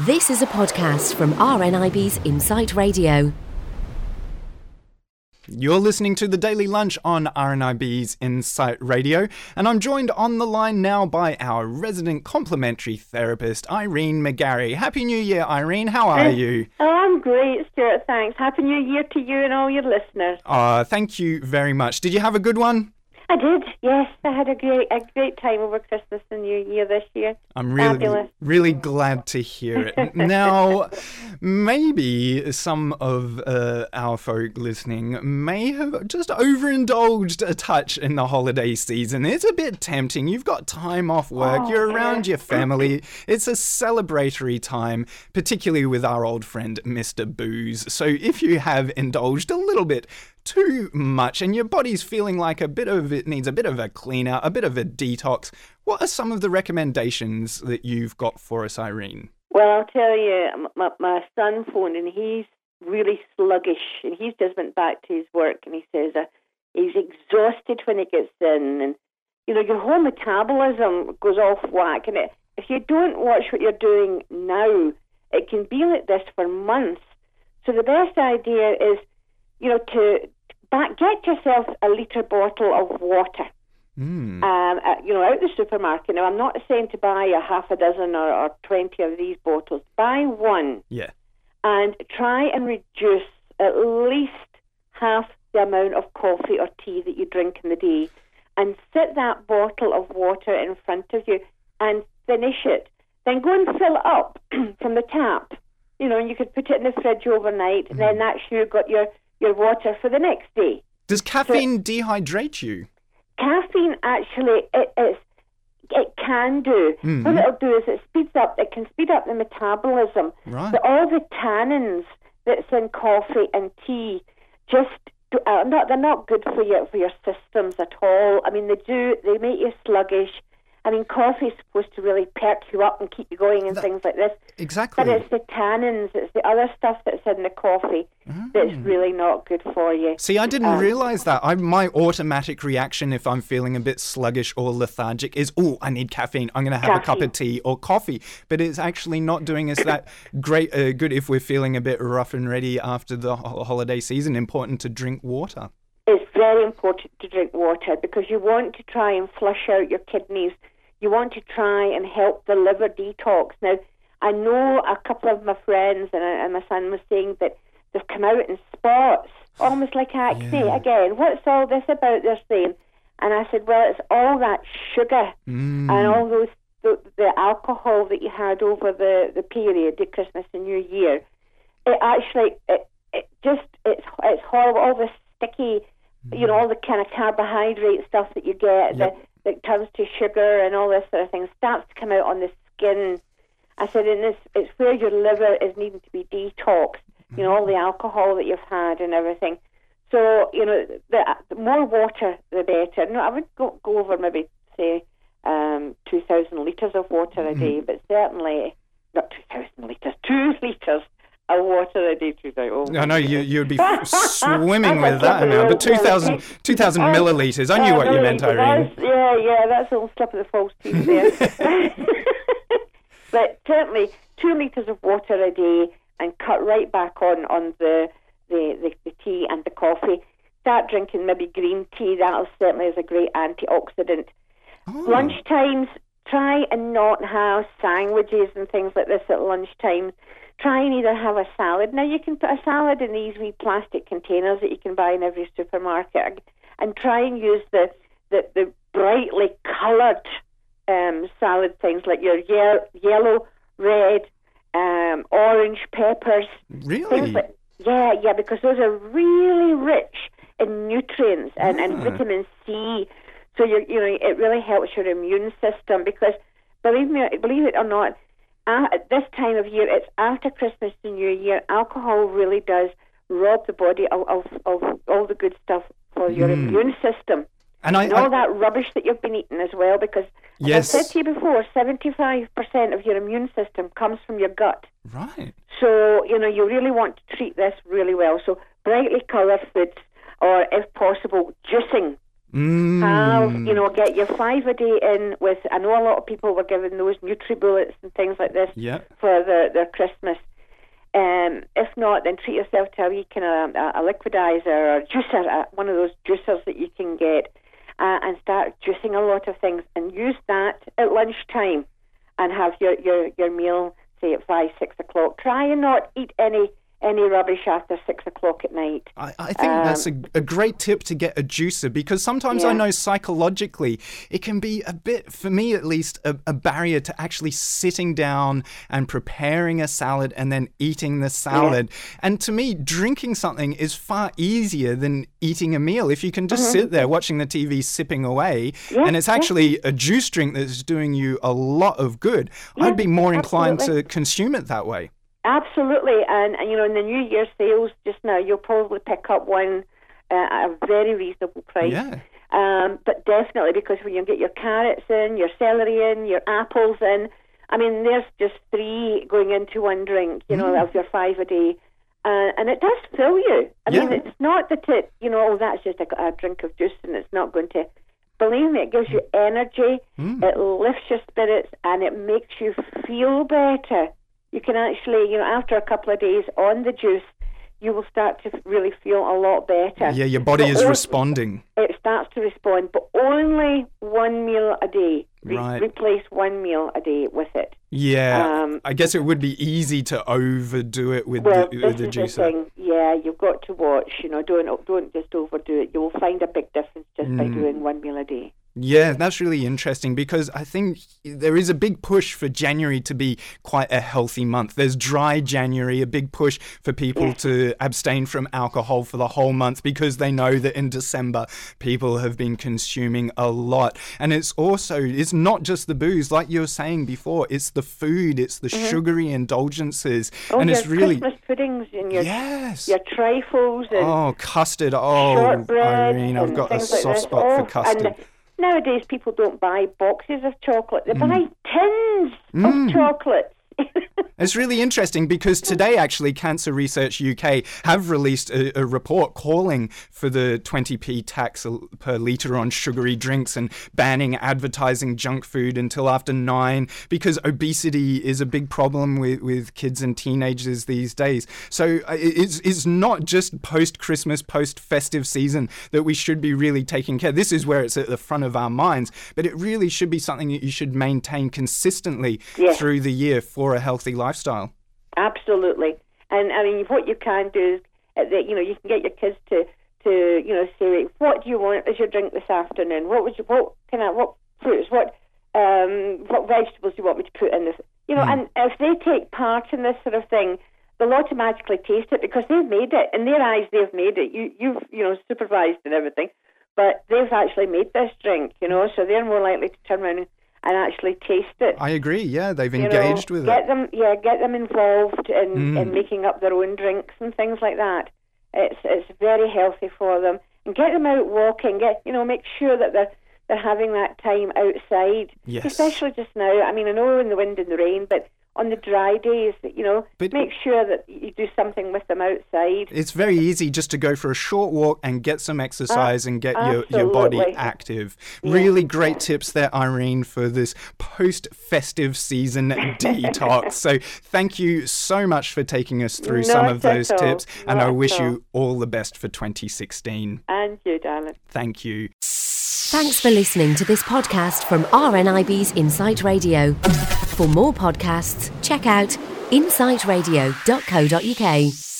This is a podcast from RNIB's Insight Radio. You're listening to the Daily Lunch on RNIB's Insight Radio, and I'm joined on the line now by our resident complementary therapist, Irene McGarry. Happy New Year, Irene. How are you? Oh, I'm great, Stuart. Thanks. Happy New Year to you and all your listeners. Uh, thank you very much. Did you have a good one? I did, yes. I had a great a great time over Christmas and New Year this year. I'm really Fabulous. really glad to hear it. now, maybe some of uh, our folk listening may have just overindulged a touch in the holiday season. It's a bit tempting. You've got time off work. Oh, You're yeah. around your family. It's a celebratory time, particularly with our old friend Mr. Booze. So if you have indulged a little bit too much and your body's feeling like a bit of it needs a bit of a clean out, a bit of a detox, what are some of the recommendations that you've got for us, Irene? Well, I'll tell you, my, my son phoned and he's really sluggish and he's just went back to his work and he says uh, he's exhausted when he gets in and you know your whole metabolism goes off whack and it, if you don't watch what you're doing now, it can be like this for months. So the best idea is, you know, to back, get yourself a litre bottle of water Mm. um, uh, you know, out the supermarket. Now, I'm not saying to buy a half a dozen or, or 20 of these bottles. Buy one Yeah. and try and reduce at least half the amount of coffee or tea that you drink in the day. And sit that bottle of water in front of you and finish it. Then go and fill it up from the tap. You know, and you could put it in the fridge overnight, and then that's you got your, your water for the next day Does caffeine dehydrate you? caffeine actually it is it can do. Mhm. What it'll do is it speeds up. It can speed up the metabolism. Right. But all the tannins that's in coffee and tea just do, are not. They're not good for your for your systems at all. I mean, they do. They make you sluggish. I mean, coffee is supposed to really perk you up and keep you going and things like this. Exactly. But it's the tannins, it's the other stuff that's in the coffee that's really not good for you. See, I didn't Um, realize that. I, my automatic reaction if I'm feeling a bit sluggish or lethargic is, oh, I need caffeine. I'm going to have a cup of tea or coffee. But it's actually not doing us that great uh, good if we're feeling a bit rough and ready after the ho- holiday season. Important to drink water. it's very important to drink water because you want to try and flush out your kidneys. You want to try and help the liver detox. Now, I know a couple of my friends and, and my son was saying that they've come out in spots, almost like acne. Yeah. Again, what's all this about? They're saying, and I said, well, it's all that sugar Mm. and all those the, the alcohol that you had over the the period, the Christmas and New Year. It actually, it, it just it's it's horrible. All the sticky, you know, all the kind of carbohydrate stuff that you get Yep. that that turns to sugar and all this sort of thing starts to come out on the skin. I said, and this it's where your liver is needing to be detoxed. You know, all the alcohol that you've had and everything. So you know, the, the more water, the better. No, I would go go over maybe say um, two thousand liters of water a day, but certainly not two thousand liters, two liters of water a day. Two thousand. Oh, I know you, you'd be swimming with that amount, but 2,000, 2,000 milliliters. I knew Uh, what you meant, Irene. Yeah, yeah, that's all slip of the false teeth there. but certainly two litres of water a day and cut right back on, on the, the, the, the tea and the coffee. Start drinking maybe green tea, that will certainly is a great antioxidant. Oh. Lunchtimes, try and not have sandwiches and things like this at lunchtime. Try and either have a salad. Now you can put a salad in these wee plastic containers that you can buy in every supermarket, and try and use the the, the brightly coloured um, salad things like your ye- yellow, red, um, orange peppers. Really? like, yeah, yeah, because those are really rich in nutrients and, and Ah. vitamin C. So you you know it really helps your immune system because believe me, believe it or not, uh, at this time of year, it's after Christmas and New Year. Alcohol really does rob the body of, of, of all the good stuff for your Mm. immune system. And I, And all I that rubbish that you've been eating as well, because as Yes. I said to you before, 75% of your immune system comes from your gut. right. So, you know, you really want to treat this really well. So, brightly coloured foods, or if possible, juicing. Mm. Have you know, get your five a day in with. I know a lot of people were given those NutriBullets and things like this Yeah. for their, their Christmas. Um, if not, then treat yourself to a wee kind of a, a liquidizer or juicer, uh, one of those juicers that you can get, uh, and start juicing a lot of things, and use that at lunchtime, and have your, your, your meal say at five six o'clock. Try and not eat any any rubbish after six o'clock at night. I, I think that's a, a great tip to get a juicer because sometimes I Um, know psychologically it can be a bit, for me at least, a, a barrier to actually sitting down and preparing a salad and then eating the salad. And to me, drinking something is far easier than eating a meal. If you can just sit there watching the TV, sipping away, Mm-hmm. Yeah, and it's yeah. actually a juice drink that's doing you a lot of good, I'd be more inclined absolutely. to consume it that way. Absolutely, and, and you know, in the New Year sales just now, you'll probably pick up one uh, at a very reasonable price. Yeah. Um, but definitely because when you get your carrots in, your celery in, your apples in, I mean, there's just three going into one drink, you know, Mm. of your five a day. Uh, and it does fill you. I mean, it's not that it, you know, oh, that's just a, a drink of juice and it's not going to. Believe me, it gives you energy, Mm. it lifts your spirits, and it makes you feel better. You can actually, you know, after a couple of days on the juice, you will start to really feel a lot better. Yeah, your body But is responding. it starts to respond, but only one meal a day. Re- Right. Replace one meal a day with it. Yeah, Um, I guess it would be easy to overdo it with Well, the, this with the is the thing. Yeah, you've got to watch. You know, don't don't just overdo it. You will find a big difference just by Mm. doing one meal a day. Yeah, that's really interesting because I think there is a big push for January to be quite a healthy month. There's dry January, a big push for people mm. to abstain from alcohol for the whole month because they know that in December people have been consuming a lot. And it's also it's not just the booze like you were saying before, it's the food, it's the mm-hmm. sugary indulgences Oh, and it's really Christmas puddings and your Yes. your trifles and Oh, custard. Oh, Irene, I've got a things like soft spot Oh, for custard. Nowadays, people don't buy boxes of chocolate; they Mm. buy tins of chocolates. It's really interesting because today, actually, Cancer Research UK have released a, a report calling for the 20p tax per litre on sugary drinks and banning advertising junk food until after nine because obesity is a big problem with, with kids and teenagers these days. So uh, it's, it's not just post Christmas, post festive season that we should be really taking care. This is where it's at the front of our minds, but it really should be something that you should maintain consistently Yes. through the year for a healthy lifestyle. Absolutely. And I mean, what you can do is that you know you can get your kids to to you know say, what do you want as your drink this afternoon? What would you what can I what fruits what um what vegetables do you want me to put in this? You know, and if they take part in this sort of thing, they'll automatically taste it because they've made it in their eyes. They've made it. You you've you know supervised and everything, but they've actually made this drink. You know, so they're more likely to turn around and, and actually taste it I agree. Yeah, they've you engaged know, with get it. them yeah get them involved in, Mm. in making up their own drinks and things like that it's it's very healthy for them and get them out walking get you know make sure that they're they're having that time outside Yes. especially just now i mean i know in the wind and the rain but on the dry days you know But- make sure that you do something with them outside It's very easy just to go for a short walk and get some exercise and get your, your body absolutely. active. Really great tips there, Irene, for this post festive season detox. So thank you so much for taking us through some of those all. tips. And Not I wish all. you all the best for 2016. and you darling Thank you. Thanks for listening to this podcast from RNIB's Insight Radio. For more podcasts, check out insightradio.co.uk.